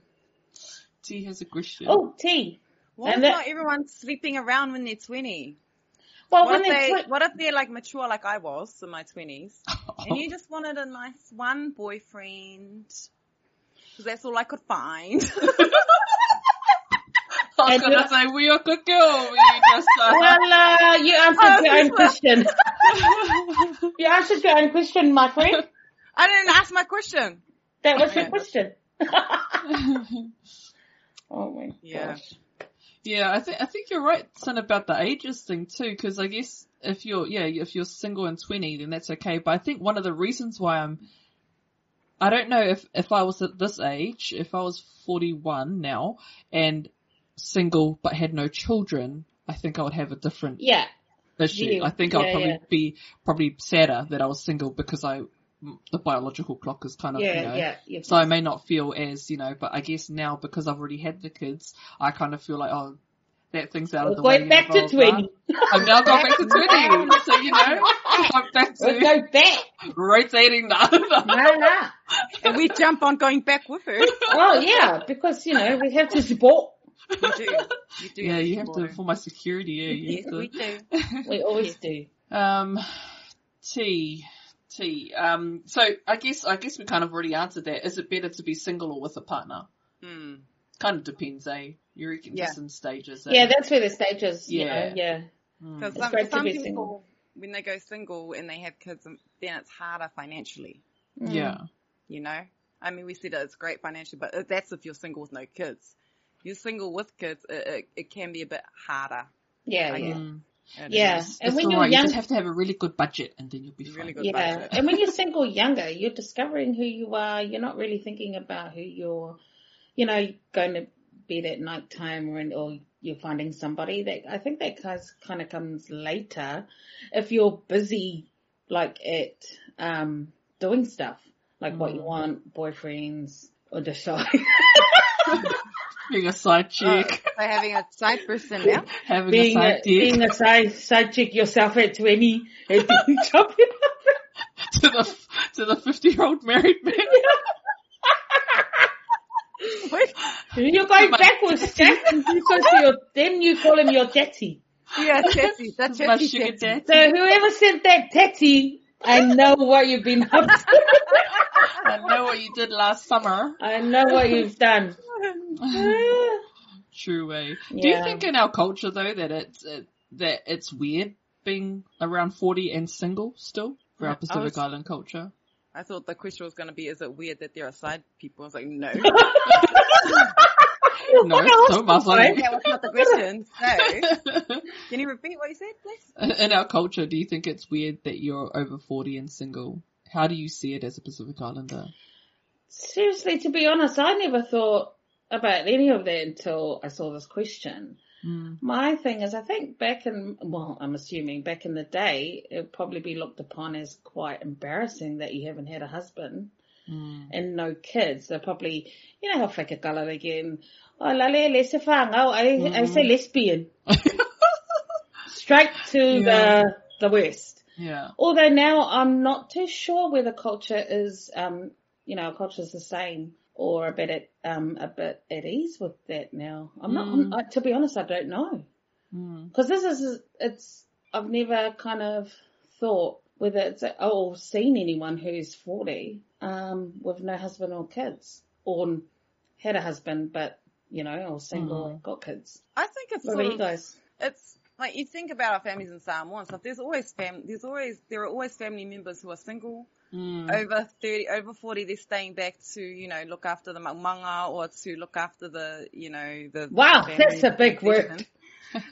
T has a question. Oh, T. What if And that- not everyone's sleeping around when they're 20? Well, What when if, they're they, twi- what if they're like mature like I was in my 20s? And you just wanted a nice one boyfriend? Because that's all I could find. I was and gonna you- say, we are good girl. Just, uh, well, uh, you answered your own question. you answered your own question, my friend. I didn't ask my question. That was your question. oh my Yeah. gosh. Yeah, I think I think you're right, son, about the ages thing too. Because I guess if you're yeah, if you're single and twenty, then that's okay. But I think one of the reasons why I'm, I don't know if if I was at this age, if I was forty one now and single but had no children, I think I would have a different Yeah. issue. Yeah, I think I'd yeah, probably yeah. be probably sadder that I was single because I the biological clock is kind of Yeah, you know yeah, yeah. so I may not feel as, you know, but I guess now because I've already had the kids, I kind of feel like, oh, that thing's out of We're the way. going back to 20. I'm now going back to 20. So, you know, I'm back We'll go back. rotating the other. No, no. And we jump on going back with her. Oh yeah, because you know we have to support. You do. You do. Yeah, you have to, for my security, yeah, you Yes, to. we do. We always do. Um, T, T. Um, so I guess I guess we kind of already answered that. Is it better to be single or with a partner? Hmm. Kind of depends, eh? You reckon Yeah. just in stages. Eh? Yeah, that's where the stages. You Yeah. know, yeah. Mm. Because It's some, great to some be people, single. when they go single and they have kids, then it's harder financially. Mm. yeah. You know, I mean, we said it's great financially, but that's if you're single with no kids. You're single with kids, it, it, it can be a bit harder. Yeah, I yeah. guess. Mm. Yeah. is. And It's when you're right, young, you just have to have a really good budget and then you'll be Really fine. good yeah. budget. And when you're single younger, you're discovering who you are. You're not really thinking about who you're, you know, going to be at night time or, or you're finding somebody that I think that kind of comes later if you're busy like at, um, doing stuff. Like what you want, boyfriends, or just shy. Being a side chick, oh, so having a side person now. having being a a, side dick being a side, side chick yourself at 20 and then jumping to the to the fifty year old married man. You're going backwards, Jack. Because you're, then you call him your daddy. Yeah, Tessie. That's My Tessie. sugar Tessie. daddy. So whoever sent that tatty, I know what you've been up to. I know what you did last summer. I know what you've done. True way. Do you think in our culture though that it's uh, that it's weird being around forty and single still for our I Pacific was- Island culture? I thought the question was going to be, is it weird that there are side people? I was like, no. No, so Right. that was not the question. No. Can you repeat what you said, please? in our culture, do you think it's weird that you're over forty and single? How do you see it as a Pacific Islander? Seriously, to be honest, I never thought about any of that until I saw this question. Mm. My thing is, I think back in, well, I'm assuming back in the day, it would probably be looked upon as quite embarrassing that you haven't had a husband Mm. and no kids. They're probably, you know how whakakala again. Oh, lale, le se whangau, I, I say lesbian. Straight to Yeah. the, the west. Yeah. Although now I'm not too sure whether culture is, um, you know, culture is the same or a bit at, um, a bit at ease with that now. I'm not, I'm, I, to be honest, I don't know. Mm. Cause this is, it's, I've never kind of thought whether it's, oh, seen anyone who's 40, um, with no husband or kids or had a husband, but, you know, or single and got kids. I think it's What sort about you of, guys? it's like you think about our families in Samoa and stuff. There's always fam, there's always, there are always family members who are single, Mm. over 30, over 40, they're staying back to, you know, look after the manga or to look after the, you know, the. Wow, family that's a big word.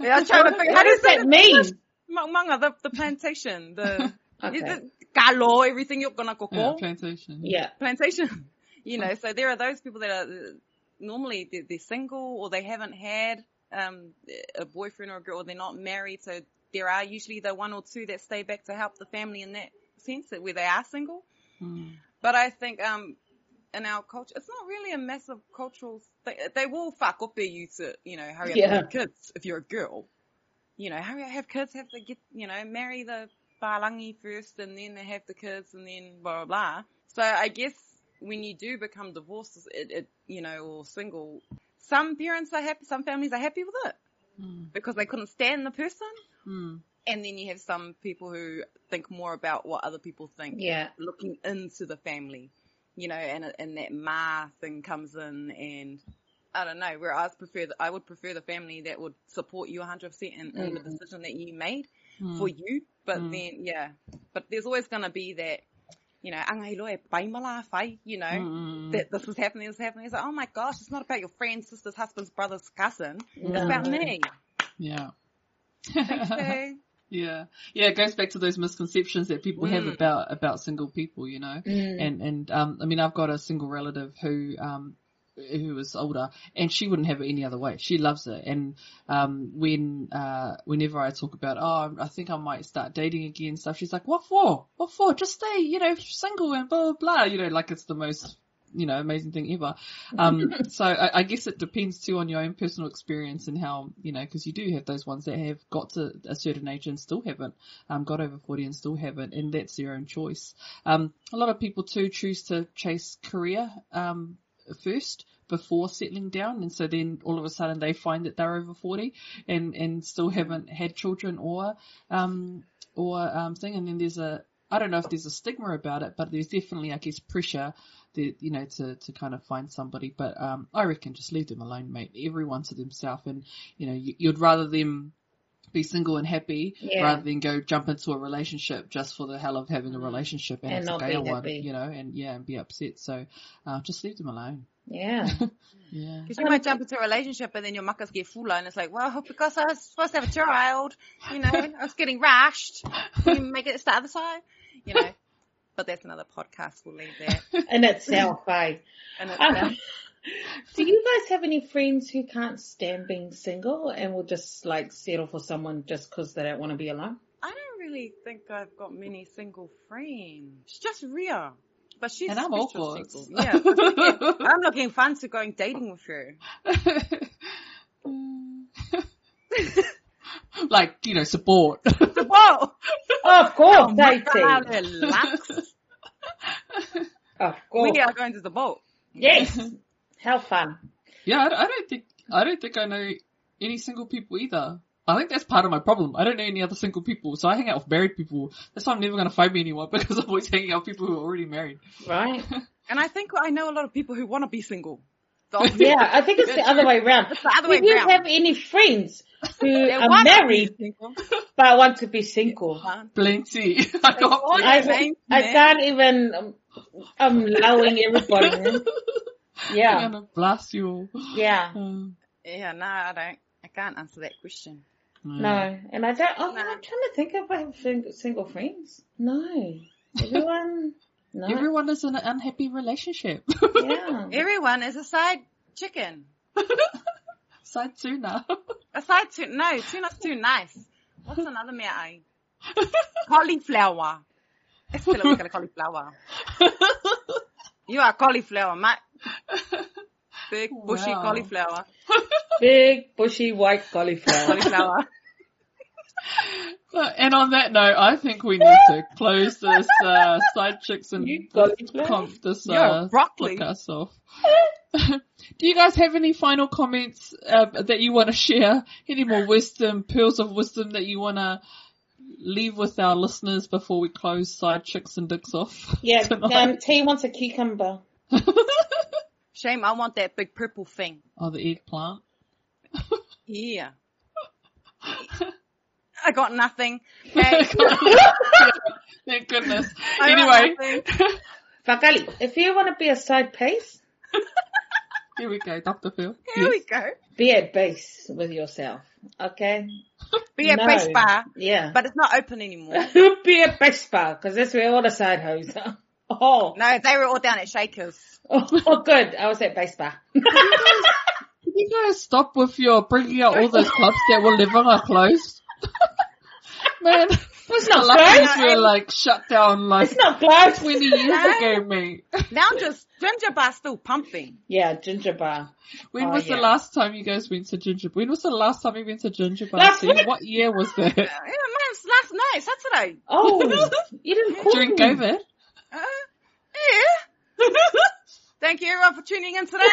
Yeah, I'm trying to figure, how What does that mean? Manga, the, the plantation, the, Okay. the kalo, everything you're gonna koko. Yeah, plantation. Yeah. plantation. You know, so there are those people that are normally they're, they're single or they haven't had um, a boyfriend or a girl, or they're not married. So there are usually the one or two that stay back to help the family in that sense, that where they are single. Mm. But I think um, in our culture, it's not really a massive cultural. Thing. They will fuck up you to, you know, hurry up Yeah. and have kids if you're a girl. You know, hurry up, have kids, have to get, you know, marry the palangi first, and then they have the kids, and then blah blah blah. So I guess when you do become divorced, it, it you know, or single, some parents are happy, some families are happy with it Mm. because they couldn't stand the person. Mm. And then you have some people who think more about what other people think Yeah. looking into the family, you know, and and that ma thing comes in, and I don't know. Where I prefer, the, I would prefer the family that would support you 100 percent in, in the Mm. decision that you made Mm. for you. But Mm. then, yeah, but there's always gonna be that, you know, angahilo e paimala fai, you know. Mm. That this was happening, this was happening. It's like, oh my gosh, it's not about your friend, sisters, husbands, brothers, cousin. It's about me. Yeah. Yeah. Yeah, it goes back to those misconceptions that people have Mm. about, about single people, you know. Mm. And, and, um, I mean, I've got a single relative who, um, who is older and she wouldn't have it any other way. She loves it. And, um, when, uh, whenever I talk about, oh, I think I might start dating again and stuff, she's like, what for? What for? Just stay, you know, single and blah, blah, blah. You know, like it's the most, you know, amazing thing ever. Um, so I, I guess it depends too on your own personal experience and how, you know, cause you do have those ones that have got to a certain age and still haven't, um, got over 40 and still haven't, and that's their own choice. Um, a lot of people too choose to chase career, um, first before settling down and so then all of a sudden they find that they're over 40 and, and still haven't had children or, um, or, um, thing. And then there's a, I don't know if there's a stigma about it, but there's definitely, I guess, pressure that, you know, to, to kind of find somebody, but, um, I reckon just leave them alone, mate. Everyone to themselves. And, you know, you, you'd rather them be single and happy Yeah. rather than go jump into a relationship just for the hell of having a relationship and, And it's a not be gale one, happy. you know, and yeah, and be upset. So, uh, just leave them alone. Yeah. Yeah. Because you might jump into a relationship and then your muckers get full and it's like, well, because I was supposed to have a child, you know, I was getting rushed. Can you make it to the other side? You know. But that's another podcast. We'll leave that. In itself, eh? And it's, Um, do you guys have any friends who can't stand being single and will just like settle for someone just because they don't want to be alone? I don't really think I've got many single friends. It's just Ria. but she's And I'm all special for it. single. Yeah, yeah. I'm looking fun to going dating with her. like, you know, support. Whoa! Of course, oh dating. Relax. Of course. We are going to the boat. Yes. How fun. yeah, I, I don't think, I don't think I know any single people either. I think that's part of my problem. I don't know any other single people, so I hang out with married people. That's why I'm never going to find me anyone because I'm always hanging out with people who are already married. Right? And I think I know a lot of people who want to be single. The. Yeah, I think it's the other way around. It's the other Do way you around. have any friends who are married single. but want to be single? Huh? Plenty. I got want- plenty. I, I can't even, um, I'm allowing everybody. Man. I'm Yeah, gonna blast you all. yeah. Um, Yeah, no, I don't. I can't answer that question. No, and I don't, oh, No. I'm trying to think if I have single, single friends. No. Everyone, no. Everyone is in an unhappy relationship. Yeah. Everyone is a side chicken. Side tuna. A side tuna. No, tuna's too nice. What's another mea ai? Cauliflower. Es que le gusta la cauliflower. You are cauliflower, mate. Big bushy Wow. cauliflower. Big, bushy, white cauliflower. Cauliflower. and on that note, I think we need to close this uh, side chicks and com- this uh, broccoli. podcast off. Do you guys have any final comments uh, that you want to share? Any more wisdom, pearls of wisdom that you want to leave with our listeners before we close side chicks and dicks off? Yeah, um, T wants a cucumber. Shame, I want that big purple thing. oh, the eggplant. Yeah. I got nothing. Okay. Thank goodness. I anyway, nothing. Fakali, if you want to be a side piece, here we go, Dr. Phil. Here we go. be at base with yourself. Okay? Be a No. base bar, Yeah. but it's not open anymore. be at base bar, because that's where all the side hoes are. Oh. No, they were all down at Shakers. oh, good. I was at base bar. Can you guys stop with your bringing out all those clubs that were never are closed? Man, it's not the Luckies closed. were like shut down like It's not closed. 20 years ago, mate. Now just Ginger Bar's still pumping. Yeah, ginger bar. When Oh, was yeah. the last time you guys went to Ginger? When was the last time you went to Ginger Bar? Last See, week. What year was Uh, that? yeah, man, it's last night, Saturday. Oh, you didn't call During me. COVID? Uh, yeah. Thank you everyone for tuning in today.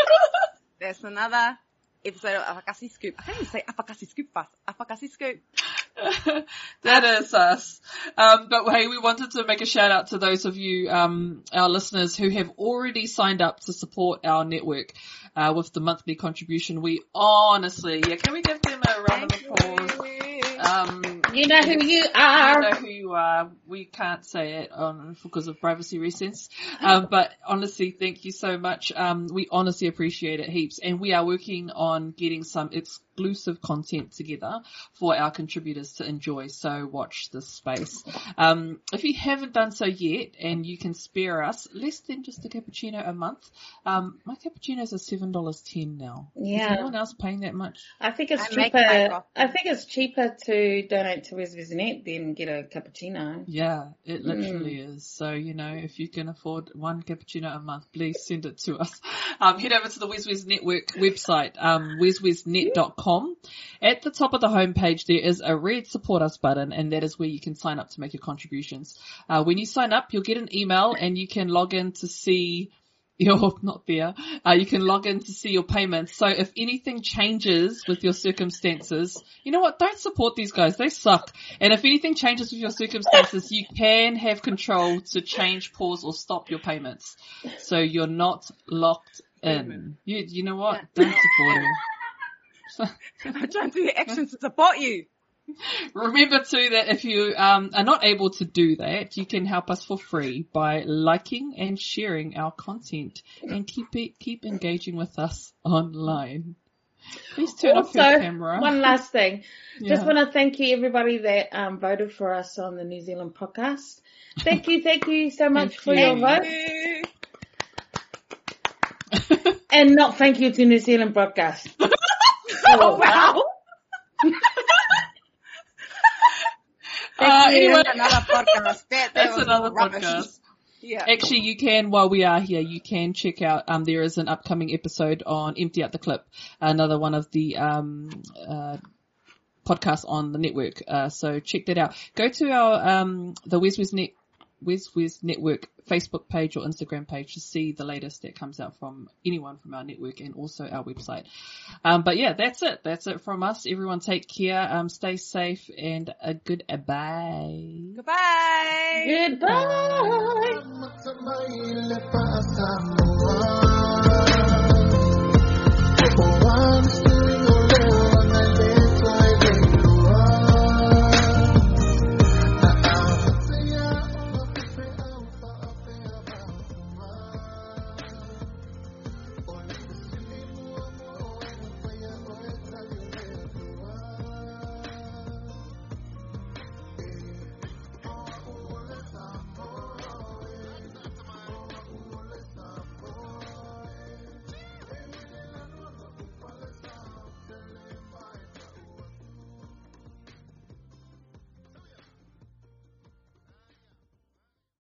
There's another episode of Afakasi Scoop. I can't even say Afakasi Scoop fast. Afakasi Scoop. that is us. Um, but hey, we wanted to make a shout out to those of you, um, our listeners who have already signed up to support our network, uh, with the monthly contribution. We honestly, yeah, can we give them a round of applause? You know who you I are. know who you are. We can't say it on because of privacy reasons. Um, but honestly, thank you so much. Um, we honestly appreciate it heaps, and we are working on getting some exclusive content together for our contributors to enjoy. So watch this space. Um, if you haven't done so yet, and you can spare us less than just a cappuccino a month, um, my cappuccinos are seven dollars ten now. Yeah. Is Yeah. anyone else paying that much? I think it's I cheaper. I think it's cheaper to donate to Wes Net then get a cappuccino. Yeah, it literally is. So, you know, if you can afford one cappuccino a month, please send it to us. Um, head over to the WesWes Network website, um, weswesnet.com. At the top of the homepage, there is a red support us button and that is where you can sign up to make your contributions. Uh, when you sign up, you'll get an email and you can log in to see you're not there. Uh, you can log in to see your payments. So if anything changes with your circumstances, you know what? Don't support these guys. They suck. And if anything changes with your circumstances, you can have control to change, pause, or stop your payments. So you're not locked in. You, you know what? Don't support him. I'm trying to do actions to support you. Remember too that if you um, are not able to do that, you can help us for free by liking and sharing our content and keep it, keep engaging with us online. Please turn off your camera. one last thing. Just want to thank you everybody that um, voted for us on the New Zealand podcast. Thank you, thank you so much for you. your vote. You. And not thank you to New Zealand broadcast. Oh wow. Uh, anyway, That's another podcast. That, that that's another rubbish. podcast. Yeah. Actually, you can, while we are here, you can check out, um, there is an upcoming episode on Empty Out the Clip, another one of the, um, uh, podcasts on the network. Uh, so check that out. Go to our, um, the Wes Wes Net, Wes Wes Network Facebook page or Instagram page to see the latest that comes out from anyone from our network and also our website. Um, but yeah, that's it. That's it from us. Everyone take care, um, stay safe and a good bye. Goodbye. Goodbye. Once